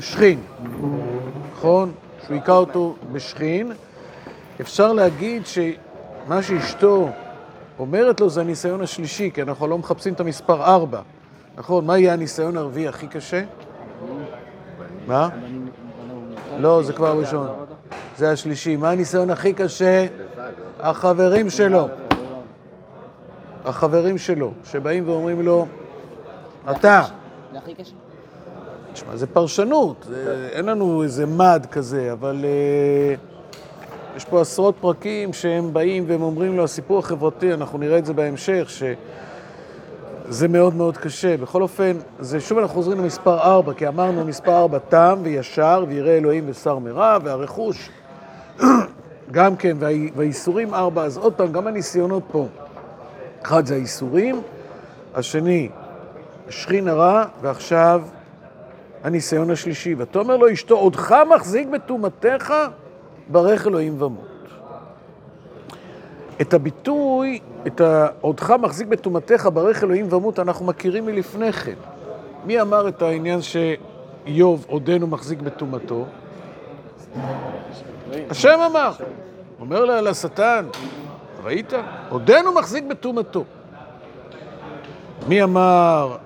שכין, נכון? שהוא היכה אותו בשכין. אפשר להגיד שמה שאשתו אומרת לו זה הניסיון השלישי, כי אנחנו לא מחפשים את המספר 4. נכון, מה יהיה הניסיון הרביעי הכי קשה? מה? לא, זה כבר ראשון. זה השלישי. מה הניסיון הכי קשה? החברים שלו. החברים שלו, שבאים ואומרים לו, אתה. זה הכי קשה. תשמע, זה פרשנות, זה, אין לנו איזה מד כזה, אבל uh, יש פה עשרות פרקים שהם באים והם אומרים לו, הסיפור החברתי, אנחנו נראה את זה בהמשך, שזה מאוד מאוד קשה. בכל אופן, זה, שוב אנחנו חוזרים למספר 4, כי אמרנו מספר 4, תם וישר, ויראה אלוהים ושר מרע, והרכוש גם כן, וה, והאיסורים 4, אז עוד פעם, גם הניסיונות פה. אחד זה האיסורים, השני, שכין הרע, ועכשיו הניסיון השלישי. ותאמר לו אשתו, עודך מחזיק בטומאתך, ברך אלוהים ומות. את הביטוי, את. עודך מחזיק בטומאתך, ברך אלוהים ומות, אנחנו מכירים מלפני כן. מי אמר את העניין שאיוב עודנו מחזיק בטומאתו? השם אמר. אומר לה לשטן, ראית? עודנו מחזיק בטומאתו. מי אמר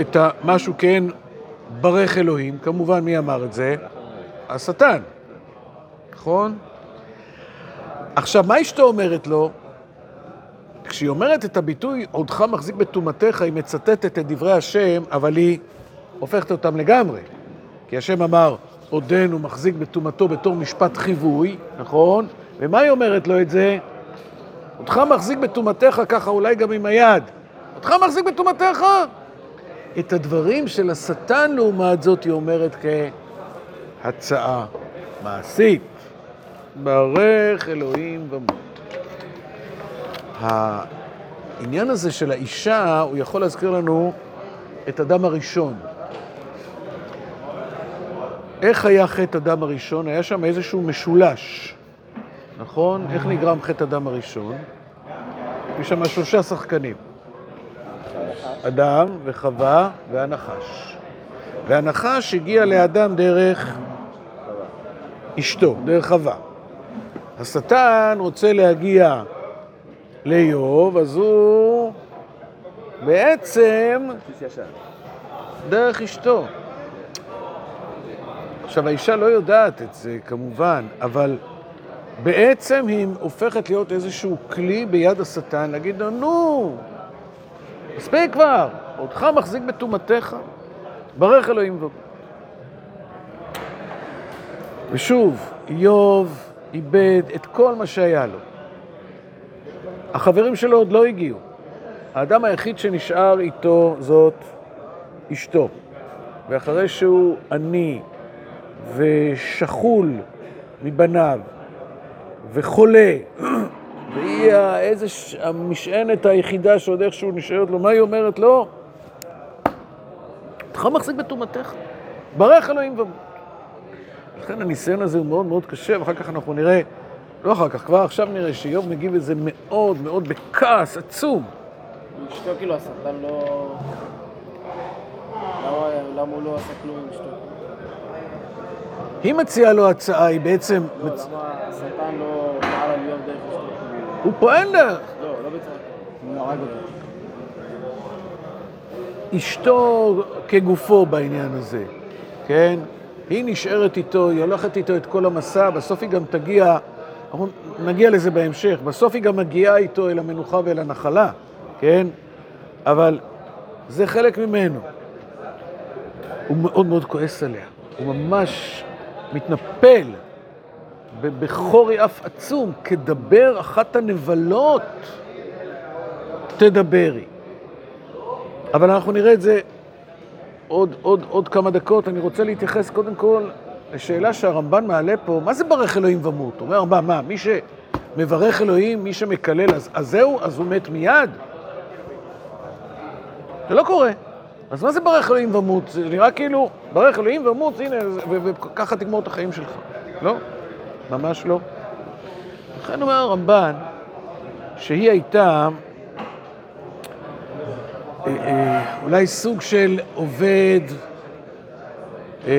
את המשהו כן ברך אלוהים? כמובן, מי אמר את זה? השטן, נכון? עכשיו, מה אשתו אומרת לו? כשהיא אומרת את הביטוי, עודך מחזיק בטומאתך, היא מצטטת את דברי השם, אבל היא הופכת אותם לגמרי. כי השם אמר, עודנו מחזיק בטומאתו בתור משפט חיווי, נכון? ומה היא אומרת לו את זה? אותך מחזיק בטומאתך ככה, אולי גם עם היד. אותך מחזיק בטומאתך? את הדברים של השטן, לעומת זאת, היא אומרת כהצעה מעשית. ברך אלוהים ומות. העניין הזה של האישה, הוא יכול להזכיר לנו את אדם הראשון. איך היה חטא אדם הראשון? היה שם איזשהו משולש, נכון? איך נגרם חטא אדם הראשון? יש שם שלושה שחקנים. אדם וחווה והנחש. והנחש הגיע לאדם דרך אשתו, דרך חווה. השטן רוצה להגיע לאיוב, אז הוא בעצם דרך אשתו. עכשיו, האישה לא יודעת את זה, כמובן, אבל בעצם היא הופכת להיות איזשהו כלי ביד השטן, להגיד לו, נו, מספיק כבר, אותך מחזיק בטומאתך, ברך אלוהים ובו. ושוב, איוב איבד את כל מה שהיה לו. החברים שלו עוד לא הגיעו. האדם היחיד שנשאר איתו זאת אשתו. ואחרי שהוא עני ושכול מבניו וחולה, והיא איזה המשענת היחידה שעוד איכשהו נשארת לו, מה היא אומרת לו? אותך מחזיק בטומאתך, ברך אלוהים ומות. לכן הניסיון הזה הוא מאוד מאוד קשה, ואחר כך אנחנו נראה, לא אחר כך, כבר עכשיו נראה שאיוב מגיב לזה מאוד מאוד בכעס עצום. אשתו כאילו השטן לא... למה- הוא לא עשה כלום עם אשתו? היא מציעה לו הצעה, היא בעצם... לא. למה השטן לא פעל על איוב דרך אשתו? הוא פועל דרך. לא, לא בצורה... הוא הרג אותו. אשתו כגופו בעניין הזה, כן? היא נשארת איתו, היא הולכת איתו את כל המסע, בסוף היא גם תגיע, אנחנו נגיע לזה בהמשך, בסוף היא גם מגיעה איתו אל המנוחה ואל הנחלה, כן? אבל זה חלק ממנו. הוא מאוד מאוד כועס עליה, הוא ממש מתנפל ב- בחורי אף עצום, כדבר אחת הנבלות, תדברי. אבל אנחנו נראה את זה עוד, עוד, עוד כמה דקות. אני רוצה להתייחס קודם כל לשאלה שהרמב"ן מעלה פה, מה זה ברך אלוהים ומות? הוא אומר הרמב"ן, מה, מי שמברך אלוהים, מי שמקלל, אז, אז זהו, אז הוא מת מיד? זה לא קורה. אז מה זה ברך אלוהים ומות? זה נראה כאילו, ברך אלוהים ומות, הנה, וככה תגמור את החיים שלך. לא, ממש לא. לכן אומר הרמב"ן, שהיא הייתה אה, אה, אולי סוג של עובד אה,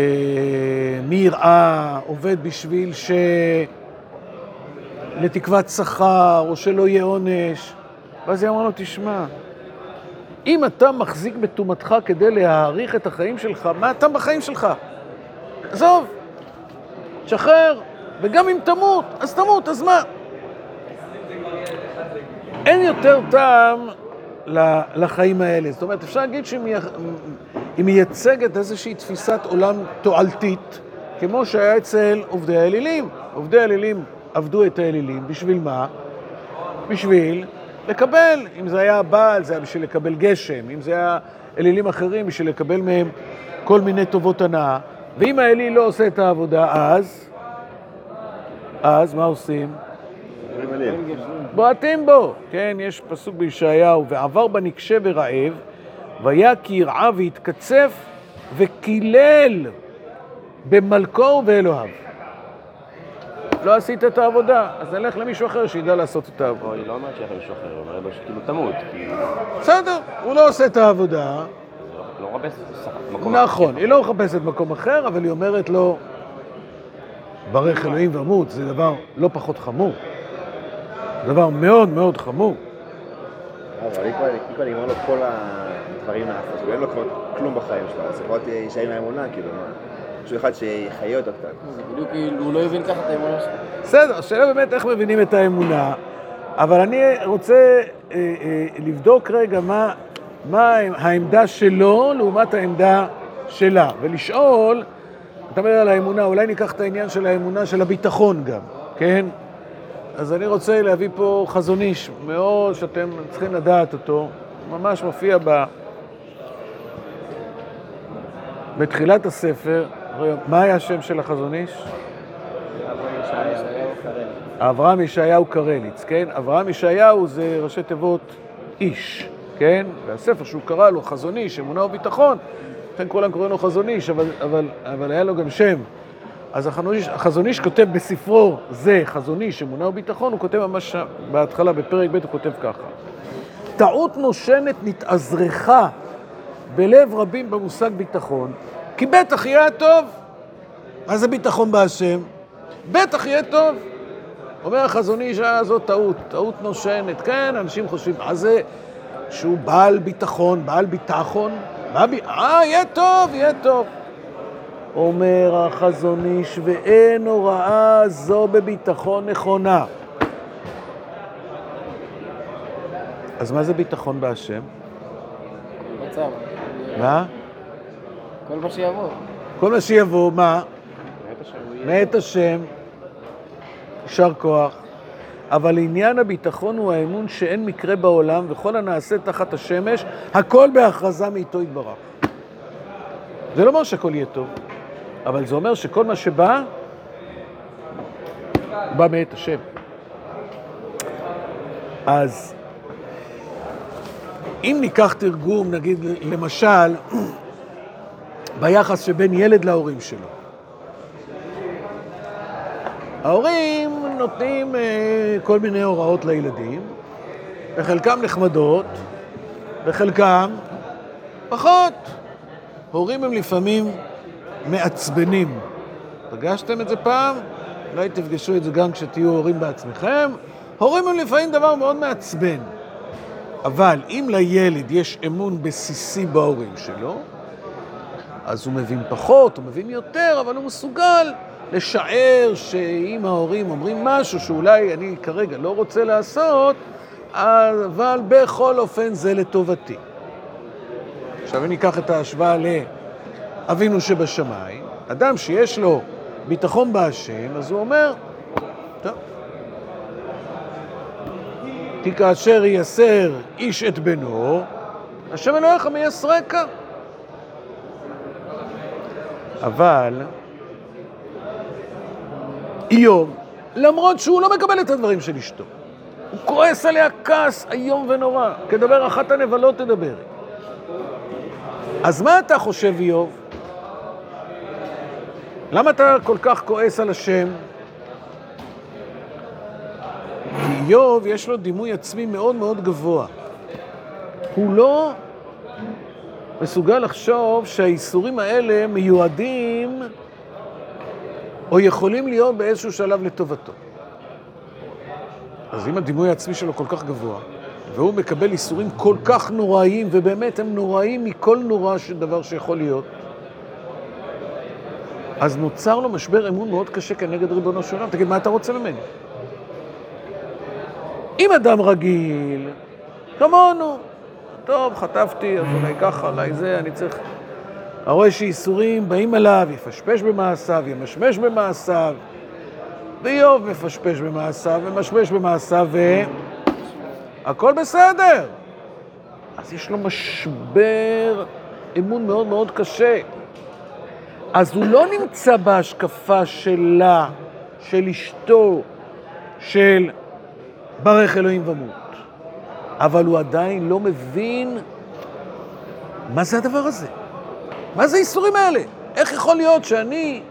מיראה, עובד בשביל ש... לתקוות שכר, או שלא יהיה עונש. ואז היא אמרה לו, תשמע, אם אתה מחזיק בטומאתך כדי להעריך את החיים שלך, מה אתה בחיים שלך? עזוב, תשחרר, וגם אם תמות, אז תמות, אז מה? אין יותר טעם לחיים האלה. זאת אומרת, אפשר להגיד שהיא מייצגת איזושהי תפיסת עולם תועלתית, כמו שהיה אצל עובדי האלילים. עובדי האלילים עבדו את האלילים, בשביל מה? בשביל לקבל. אם זה היה הבעל, זה היה בשביל לקבל גשם. אם זה היה אלילים אחרים, בשביל לקבל מהם כל מיני טובות הנאה. ואם האליל לא עושה את העבודה, אז... אז מה עושים? בועטים בו. כן, יש פסוק בישעיהו, ועבר בנקשה ורעב, והיה כי ירעב והתקצף, וקילל במלכו ובאלוהיו. לא עשית את העבודה, אז נלך למישהו אחר שידע לעשות את העבודה. או היא לא אומרת שייך למישהו אחר, היא אומרת לו שכאילו תמות, בסדר, הוא לא עושה את העבודה, לא מחפש מקום אחר. נכון, היא לא מחפשת מקום אחר, אבל היא אומרת לו, ברך אלוהים ומות, זה דבר לא פחות חמור. דבר מאוד מאוד חמור. אבל היא כבר, נגמר לו כל הדברים לעשות, כאילו אין לו כבר כלום בחיים שלו, אז לפחות יישאר עם האמונה, כאילו, מה? משהו אחד שיחיה אותו קצת. זה בדיוק כאילו, הוא לא הבין ככה את האמונה שלו. בסדר, השאלה באמת איך מבינים את האמונה, אבל אני רוצה אה, אה, לבדוק רגע מה, מה העמדה שלו לעומת העמדה שלה, ולשאול, אתה מדבר על האמונה, אולי ניקח את העניין של האמונה של הביטחון גם, כן? אז אני רוצה להביא פה חזון איש מאוד שאתם צריכים לדעת אותו, ממש מופיע ב... בתחילת הספר, מה היה השם של החזון איש? אברהם ישעיהו קרליץ, כן? אברהם ישעיהו זה ראשי תיבות איש, כן? והספר שהוא קרא לו חזון איש, אמונה וביטחון, לכן כולם קוראים לו חזון איש, אבל, אבל, אבל היה לו גם שם. אז החזון איש, כותב בספרו זה, חזון איש, אמונה וביטחון, הוא כותב ממש בהתחלה, בפרק ב' הוא כותב ככה: טעות נושנת נתאזרחה בלב רבים במושג ביטחון, כי בטח יהיה טוב. מה זה ביטחון בהשם? בטח יהיה טוב. אומר החזון איש, אה, זאת טעות, טעות נושנת. כן, אנשים חושבים, מה זה שהוא בעל ביטחון, בעל ביטחון? ב... אה, יהיה טוב, יהיה טוב. אומר החזון איש, ואין הוראה זו בביטחון נכונה. אז מה זה ביטחון בהשם? מצב. מה? כל מה שיבוא. כל מה שיבוא, מה? מאת השם, יישר כוח. אבל עניין הביטחון הוא האמון שאין מקרה בעולם, וכל הנעשה תחת השמש, הכל בהכרזה מאיתו יתברך. זה לא אומר שהכל יהיה טוב, אבל זה אומר שכל מה שבא, בא מאת השם. אז אם ניקח תרגום, נגיד, למשל, ביחס שבין ילד להורים שלו. ההורים נותנים אה, כל מיני הוראות לילדים, וחלקם נחמדות, וחלקם פחות. הורים הם לפעמים מעצבנים. פגשתם את זה פעם? אולי תפגשו את זה גם כשתהיו הורים בעצמכם. הורים הם לפעמים דבר מאוד מעצבן. אבל אם לילד יש אמון בסיסי בהורים שלו, אז הוא מבין פחות, הוא מבין יותר, אבל הוא מסוגל לשער שאם ההורים אומרים משהו שאולי אני כרגע לא רוצה לעשות, אבל בכל אופן זה לטובתי. עכשיו אם ניקח את ההשוואה לאבינו שבשמיים, אדם שיש לו ביטחון בהשם, אז הוא אומר, כי כאשר ייסר איש את בנו, השם אלוהיך מייסרק. אבל איוב, למרות שהוא לא מקבל את הדברים של אשתו, הוא כועס עליה כעס איום ונורא, כדבר אחת הנבלות תדבר. אז מה אתה חושב, איוב? למה אתה כל כך כועס על השם? כי איוב יש לו דימוי עצמי מאוד מאוד גבוה. הוא לא מסוגל לחשוב שהאיסורים האלה מיועדים או יכולים להיות באיזשהו שלב לטובתו. אז אם הדימוי העצמי שלו כל כך גבוה, והוא מקבל איסורים כל כך נוראיים, ובאמת הם נוראיים מכל נורא של דבר שיכול להיות, אז נוצר לו משבר אמון מאוד קשה כנגד ריבונו של עולם. תגיד, מה אתה רוצה ממני? אם אדם רגיל, כמונו, טוב, חטפתי, אז אולי ככה, אולי זה, אני צריך... הרואה שאיסורים באים אליו, יפשפש במעשיו, ימשמש במעשיו, ואיוב מפשפש במעשיו, ומשמש במעשיו, והכל בסדר. אז יש לו משבר אמון מאוד מאוד קשה. אז הוא לא נמצא בהשקפה שלה, של אשתו, של ברך אלוהים ומות. אבל הוא עדיין לא מבין מה זה הדבר הזה. מה זה האיסורים האלה? איך יכול להיות שאני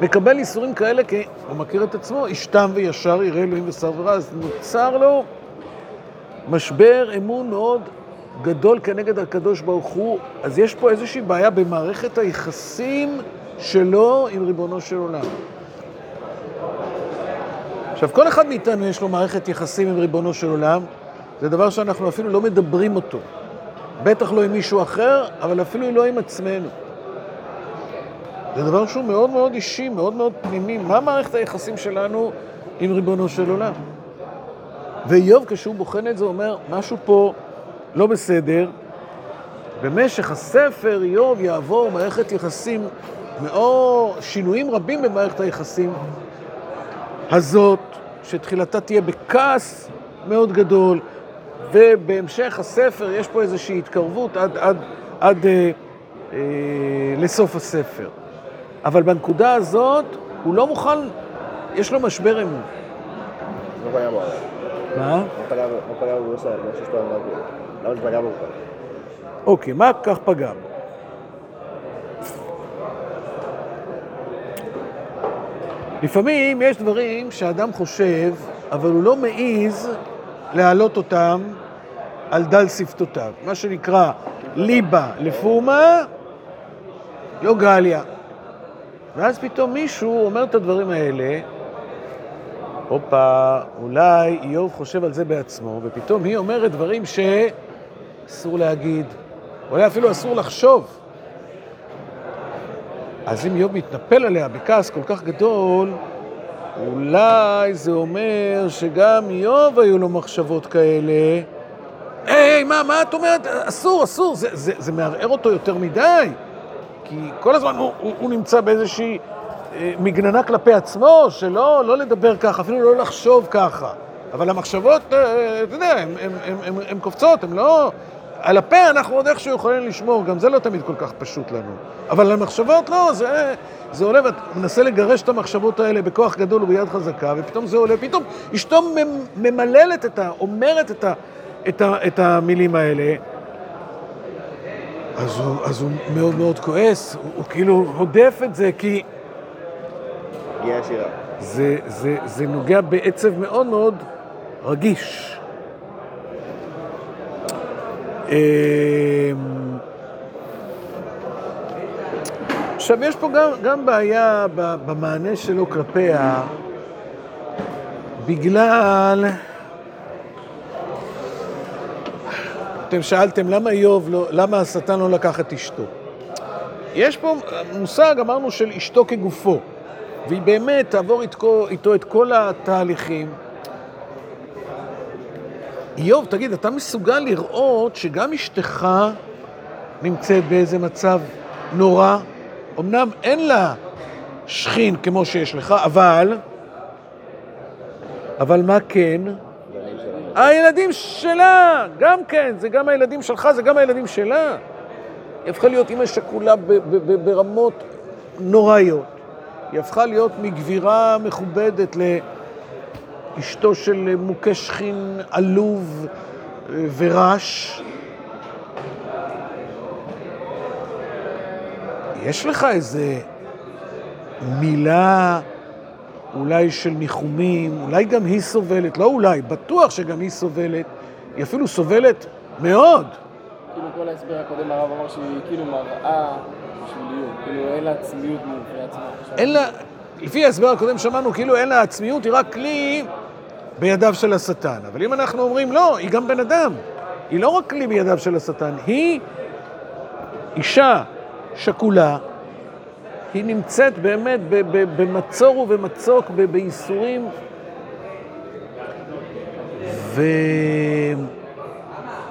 מקבל איסורים כאלה כי הוא מכיר את עצמו, אישתם וישר יראה אלוהים ושר ורע, אז נוצר לו משבר אמון מאוד גדול כנגד הקדוש ברוך הוא, אז יש פה איזושהי בעיה במערכת היחסים שלו עם ריבונו של עולם. עכשיו, כל אחד מאיתנו יש לו מערכת יחסים עם ריבונו של עולם, זה דבר שאנחנו אפילו לא מדברים אותו. בטח לא עם מישהו אחר, אבל אפילו לא עם עצמנו. זה דבר שהוא מאוד מאוד אישי, מאוד מאוד פנימי. מה מערכת היחסים שלנו עם ריבונו של עולם? ואיוב, כשהוא בוחן את זה, אומר, משהו פה לא בסדר. במשך הספר איוב יעבור מערכת יחסים, מאוד, שינויים רבים במערכת היחסים הזאת, שתחילתה תהיה בכעס מאוד גדול, ובהמשך הספר יש פה איזושהי התקרבות עד, עד, עד אה, אה, לסוף הספר. אבל בנקודה הזאת הוא לא מוכן, יש לו משבר אמון. לא פגע בו. מה? לא פגע בו, לא פגע בו, לא שאלה, לא שאלה, למה זה פגע בו? אוקיי, מה כך פגע בו? לפעמים יש דברים שאדם חושב, אבל הוא לא מעז להעלות אותם על דל שפתותיו. מה שנקרא ליבה לפומה, לא גליה. ואז פתאום מישהו אומר את הדברים האלה, הופה, אולי איוב חושב על זה בעצמו, ופתאום היא אומרת דברים שאסור להגיד, אולי אפילו אסור לחשוב. אז אם איוב מתנפל עליה בכעס כל כך גדול, אולי זה אומר שגם איוב היו לו מחשבות כאלה. היי, מה, מה את אומרת? אסור, אסור, זה, זה, זה מערער אותו יותר מדי. כי כל הזמן הוא, הוא, הוא נמצא באיזושהי אה, מגננה כלפי עצמו, שלא לא לדבר ככה, אפילו לא לחשוב ככה. אבל המחשבות, אה, אתה יודע, הן קופצות, הן לא... על הפה אנחנו עוד איכשהו יכולים לשמור, גם זה לא תמיד כל כך פשוט לנו. אבל המחשבות לא, זה, זה עולה, ואתה מנסה לגרש את המחשבות האלה בכוח גדול וביד חזקה, ופתאום זה עולה, פתאום אשתו ממללת את ה... אומרת את, ה, את, ה, את המילים האלה. אז הוא, אז הוא מאוד מאוד כועס, הוא, הוא כאילו הודף את זה, כי פגיעה ישירה. זה, זה, זה נוגע בעצב מאוד מאוד רגיש. עכשיו, יש פה גם, גם בעיה במענה שלו כלפיה, בגלל... אתם שאלתם למה איוב, לא, למה השטן לא לקח את אשתו. יש פה מושג, אמרנו, של אשתו כגופו, והיא באמת תעבור איתו, איתו את כל התהליכים. איוב, תגיד, אתה מסוגל לראות שגם אשתך נמצאת באיזה מצב נורא? אמנם אין לה שכין כמו שיש לך, אבל... אבל מה כן? הילדים שלה, גם כן, זה גם הילדים שלך, זה גם הילדים שלה. היא הפכה להיות אימא שכולה ברמות נוראיות. היא הפכה להיות מגבירה מכובדת לאשתו של מוכה שכין עלוב ורש. יש לך איזה מילה אולי של ניחומים, אולי גם היא סובלת, לא אולי, בטוח שגם היא סובלת, היא אפילו סובלת מאוד. כאילו כל ההסבר הקודם הרב אמר שהיא כאילו מראה איוב, כאילו אין לה עצמיות בפני עצמה. אין לה, לפי ההסבר הקודם שמענו, כאילו אין לה עצמיות, היא רק כלי בידיו של השטן. אבל אם אנחנו אומרים, לא, היא גם בן אדם. היא לא רק כלי בידיו של השטן, היא אישה שכולה, היא נמצאת באמת במצור ובמצוק, בייסורים.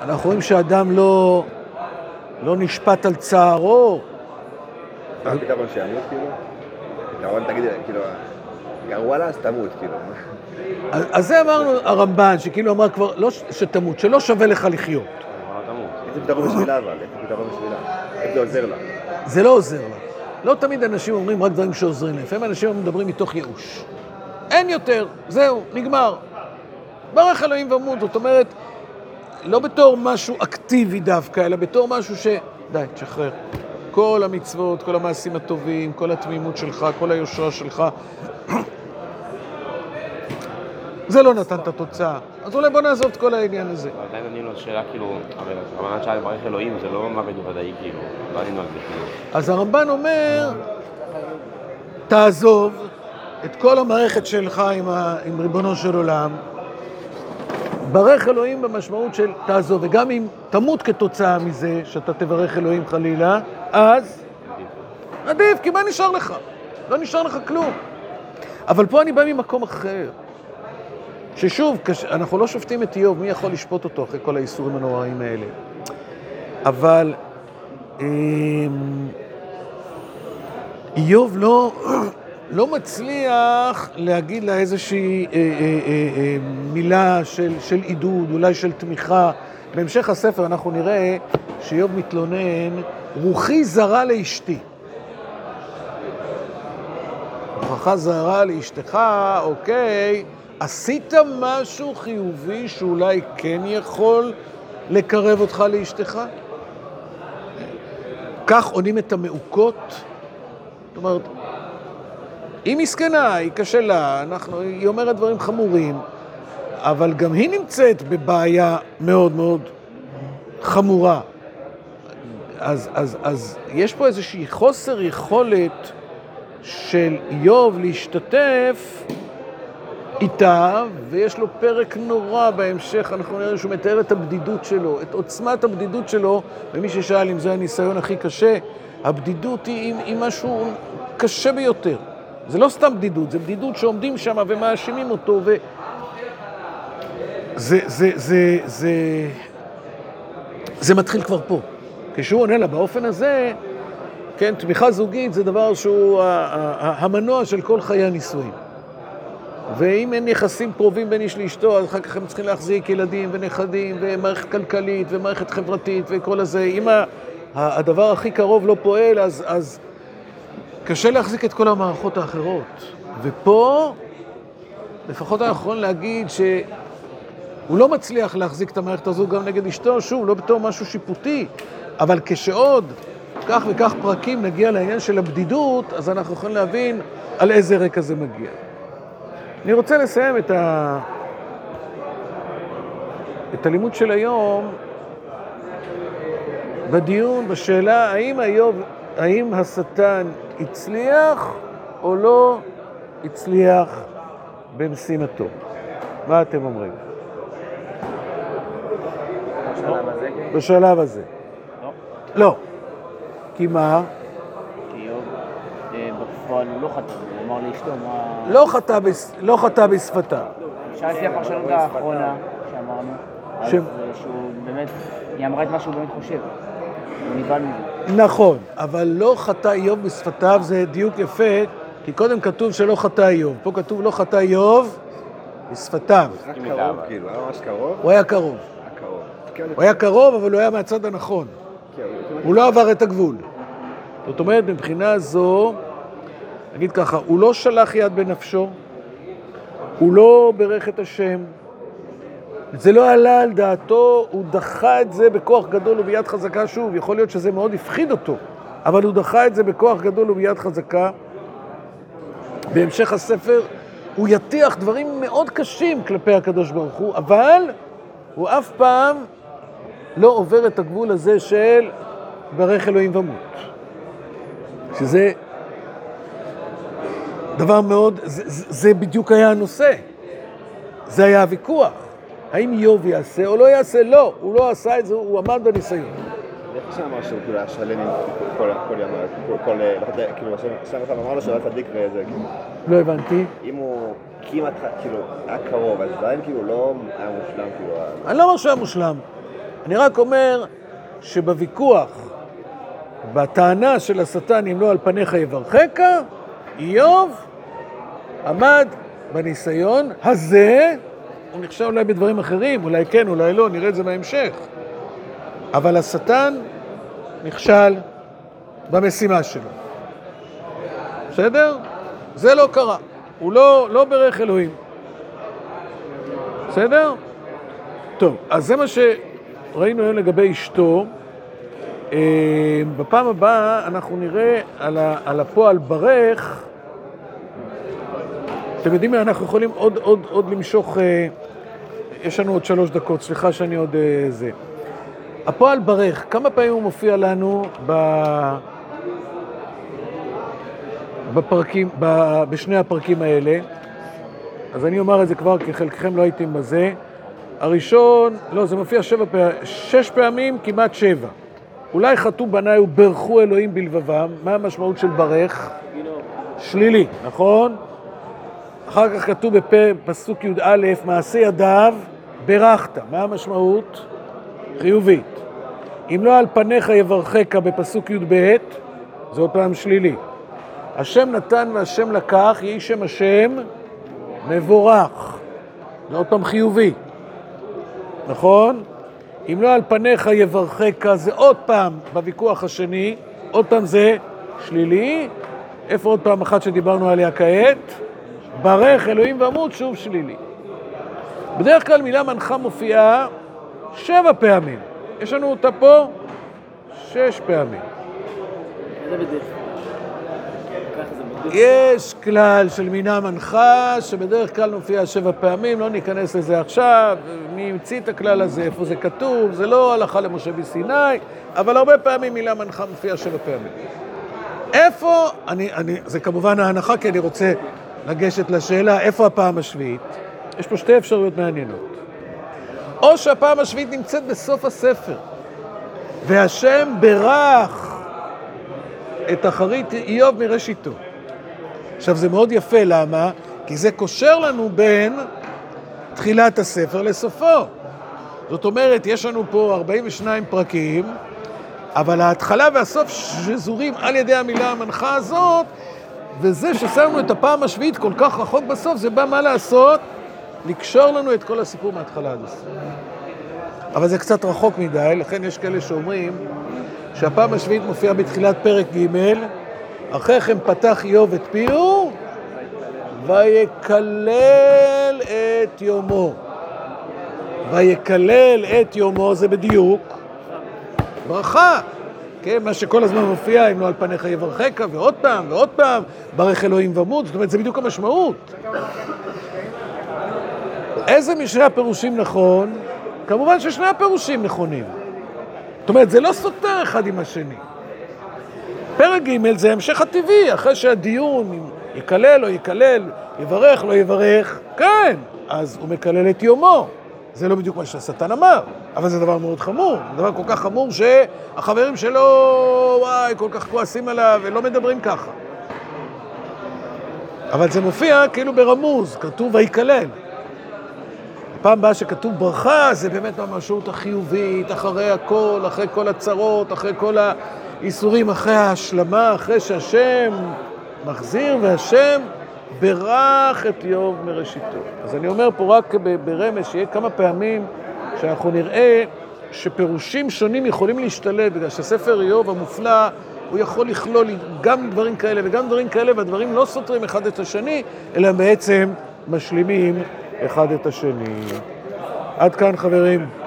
ואנחנו רואים שאדם לא, לא נשפט על צערו, מה הפתרון שימות כאילו? פתרון, תגיד, כאילו, גרוע לה אז תמות, כאילו. אז אז זה אמרנו הרמב"ן, שכאילו אמר כבר, לא שתמות, שלא שווה לך לחיות. איזה פתרון בשבילה אבל? איזה פתרון בשבילה? איך זה עוזר לה? זה לא עוזר לה. לא תמיד אנשים אומרים רק דברים שעוזרים להם. לפעמים אנשים מדברים מתוך ייאוש. אין יותר, זהו, נגמר. ברך אלוהים ומות, זאת אומרת, לא בתור משהו אקטיבי דווקא, אלא בתור משהו ש... די, תשחרר. כל המצוות, כל המעשים הטובים, כל התמימות שלך, כל היושרה שלך, זה לא נתן את התוצאה. אז אולי בוא נעזוב את כל העניין הזה. אבל עדיין ענינו על שאלה כאילו, הרי הרמב"ן שאל לברך אלוהים זה לא מוות בוודאי כאילו, לא ענינו על זה כאילו. אז הרמב"ן אומר, תעזוב את כל המערכת שלך עם, ה... עם ריבונו של עולם, ברך אלוהים במשמעות של תעזוב, וגם אם תמות כתוצאה מזה, שאתה תברך אלוהים חלילה, אז עדיף, כי מה נשאר לך? לא נשאר לך כלום. אבל פה אני בא ממקום אחר. ששוב, אנחנו לא שופטים את איוב, מי יכול לשפוט אותו אחרי כל האיסורים הנוראים האלה? אבל אמ, איוב לא, לא מצליח להגיד לה איזושהי אה, אה, אה, אה, מילה של, של עידוד, אולי של תמיכה. בהמשך הספר אנחנו נראה שאיוב מתלונן, רוחי זרה לאשתי. רוחך זרה לאשתך, אוקיי, עשית משהו חיובי שאולי כן יכול לקרב אותך לאשתך? כך עונים את המעוקות. זאת אומרת, היא מסכנה, היא קשה לה, אנחנו, היא אומרת דברים חמורים, אבל גם היא נמצאת בבעיה מאוד מאוד חמורה. אז, אז, אז יש פה איזושהי חוסר יכולת של איוב להשתתף איתה, ויש לו פרק נורא בהמשך, אנחנו נראה שהוא מתאר את הבדידות שלו, את עוצמת הבדידות שלו, ומי ששאל אם זה הניסיון הכי קשה, הבדידות היא, היא, משהו קשה ביותר. זה לא סתם בדידות, זה בדידות שעומדים שם ומאשימים אותו, ו... זה, זה, זה, זה, זה מתחיל כבר פה. כשהוא עונה לה באופן הזה, כן, תמיכה זוגית זה דבר שהוא המנוע של כל חיי הנישואים. ואם אין יחסים קרובים בין איש לאשתו, אז אחר כך הם צריכים להחזיק ילדים ונכדים ומערכת כלכלית ומערכת חברתית וכל הזה. אם הדבר הכי קרוב לא פועל, אז, אז קשה להחזיק את כל המערכות האחרות. ופה, לפחות אני יכול להגיד שהוא לא מצליח להחזיק את המערכת הזו גם נגד אשתו, שוב, לא בתור משהו שיפוטי, אבל כשעוד כך וכך פרקים נגיע לעניין של הבדידות, אז אנחנו יכולים להבין על איזה רקע זה מגיע. אני רוצה לסיים את, ה... את הלימוד של היום בדיון בשאלה האם איוב, האם השטן הצליח או לא הצליח במשימתו. מה אתם אומרים? בשלב הזה. בשלב הזה. לא. לא. כי מה? כי איוב, אה, בפועל הוא לא חתם, אמר לאשתו מה... לא חטא, בס... לא חטא בשפתיו. שאלתי הפרשנות האחרונה שאמרנו, ש- אה, שהוא באמת, היא אמרה את מה שהוא באמת חושב. נכון, אבל לא חטא איוב בשפתיו, זה דיוק יפה, כי קודם כתוב שלא חטא איוב. פה כתוב לא חטא איוב בשפתיו. כאילו. הוא היה קרוב. כן, הוא היה קרוב, אבל הוא היה מהצד הנכון. כן, הוא- הוא לא עבר את הגבול. זאת אומרת, מבחינה זו, נגיד ככה, הוא לא שלח יד בנפשו, הוא לא ברך את השם, זה לא עלה על דעתו, הוא דחה את זה בכוח גדול וביד חזקה שוב. יכול להיות שזה מאוד הפחיד אותו, אבל הוא דחה את זה בכוח גדול וביד חזקה. בהמשך הספר הוא יטיח דברים מאוד קשים כלפי הקדוש ברוך הוא, אבל הוא אף פעם לא עובר את הגבול הזה של ברך אלוהים ומות. שזה דבר מאוד, זה, זה, בדיוק היה הנושא. זה היה הוויכוח. האם איוב יעשה או לא יעשה? לא, הוא לא עשה את זה, הוא עמד בניסיון. איך אמר שהוא כאילו היה שלם עם כל ים, כל- לא יודע, כאילו, השם אחד אמר לו שהוא היה צדיק וזה, כאילו, לא הבנתי. אם הוא כמעט, כאילו, היה קרוב, אז עדיין כאילו לא היה מושלם, כאילו, אני לא אומר שהוא היה מושלם. אני רק אומר שבוויכוח, בטענה של השטן, אם לא על פניך יברכך, איוב עמד בניסיון הזה, הוא נכשל אולי בדברים אחרים, אולי כן, אולי לא, נראה את זה בהמשך. אבל השטן נכשל במשימה שלו. בסדר? זה לא קרה. הוא לא, לא ברך אלוהים. בסדר? טוב, אז זה מה שראינו היום לגבי אשתו. אה, בפעם הבאה אנחנו נראה על הפועל ברך. אתם יודעים מה, אנחנו יכולים עוד, עוד, עוד למשוך, אה, יש לנו עוד שלוש דקות, סליחה שאני עוד אה, זה. הפועל ברך, כמה פעמים הוא מופיע לנו ב... בפרקים, ב... בשני הפרקים האלה? אז אני אומר את זה כבר, כי חלקכם לא הייתם בזה. הראשון, לא, זה מופיע שבע פעמים, שש פעמים, כמעט שבע. אולי חטאו בניי וברכו אלוהים בלבבם, מה המשמעות של ברך? שלילי, נכון? אחר כך כתוב בפסוק י"א, מעשה ידיו, ברכת. מה המשמעות? חיובית. אם לא על פניך יברכך בפסוק י"ב, זה עוד פעם שלילי. השם נתן והשם לקח, יהי שם השם מבורך. זה עוד פעם חיובי, נכון? אם לא על פניך יברכך, זה עוד פעם בוויכוח השני, עוד פעם זה שלילי. איפה עוד פעם אחת שדיברנו עליה כעת? ברך אלוהים ועמוד, שוב שלילי. בדרך כלל מילה מנחה מופיעה שבע פעמים. יש לנו אותה פה שש פעמים. יש כלל של מינה מנחה, שבדרך כלל מופיע שבע פעמים, לא ניכנס לזה עכשיו, מי המציא את הכלל הזה, איפה זה כתוב, זה לא הלכה למשה בסיני, אבל הרבה פעמים מילה מנחה מופיעה שבע פעמים. איפה, אני, אני, זה כמובן ההנחה, כי אני רוצה לגשת לשאלה, איפה הפעם השביעית? יש פה שתי אפשרויות מעניינות. או שהפעם השביעית נמצאת בסוף הספר, והשם ברך את אחרית איוב מראשיתו. עכשיו, זה מאוד יפה, למה? כי זה קושר לנו בין תחילת הספר לסופו. זאת אומרת, יש לנו פה 42 פרקים, אבל ההתחלה והסוף שזורים על ידי המילה המנחה הזאת, וזה ששמנו את הפעם השביעית כל כך רחוק בסוף, זה בא מה לעשות? לקשור לנו את כל הסיפור מההתחלה עד הסוף. אבל זה קצת רחוק מדי, לכן יש כאלה שאומרים שהפעם השביעית מופיעה בתחילת פרק ג', אחרי כן פתח איוב את פיהו, ויקלל את יומו. ויקלל את יומו זה בדיוק ברכה. כן, מה שכל הזמן מופיע, אם לא על פניך יברכך, ועוד פעם, ועוד פעם, ברך אלוהים ומות, זאת אומרת, זה בדיוק המשמעות. איזה משני הפירושים נכון? כמובן ששני הפירושים נכונים. זאת אומרת, זה לא סותר אחד עם השני. פרק ג' זה המשך הטבעי, אחרי שהדיון אם יקלל או יקלל, יברך לא יברך, כן, אז הוא מקלל את יומו. זה לא בדיוק מה שהשטן אמר, אבל זה דבר מאוד חמור. זה דבר כל כך חמור שהחברים שלו, וואי, כל כך כועסים עליו ולא מדברים ככה. אבל זה מופיע כאילו ברמוז, כתוב ויקלל. הפעם הבאה שכתוב ברכה, זה באמת המשמעות החיובית, אחרי הכל, אחרי כל הצרות, אחרי כל האיסורים, אחרי ההשלמה, אחרי שהשם מחזיר והשם ברך את איוב מראשיתו. אז אני אומר פה רק ברמז, שיהיה כמה פעמים שאנחנו נראה שפירושים שונים יכולים להשתלט, בגלל שספר איוב המופלא, הוא יכול לכלול גם דברים כאלה וגם דברים כאלה, והדברים לא סותרים אחד את השני, אלא בעצם משלימים אחד את השני. עד כאן חברים.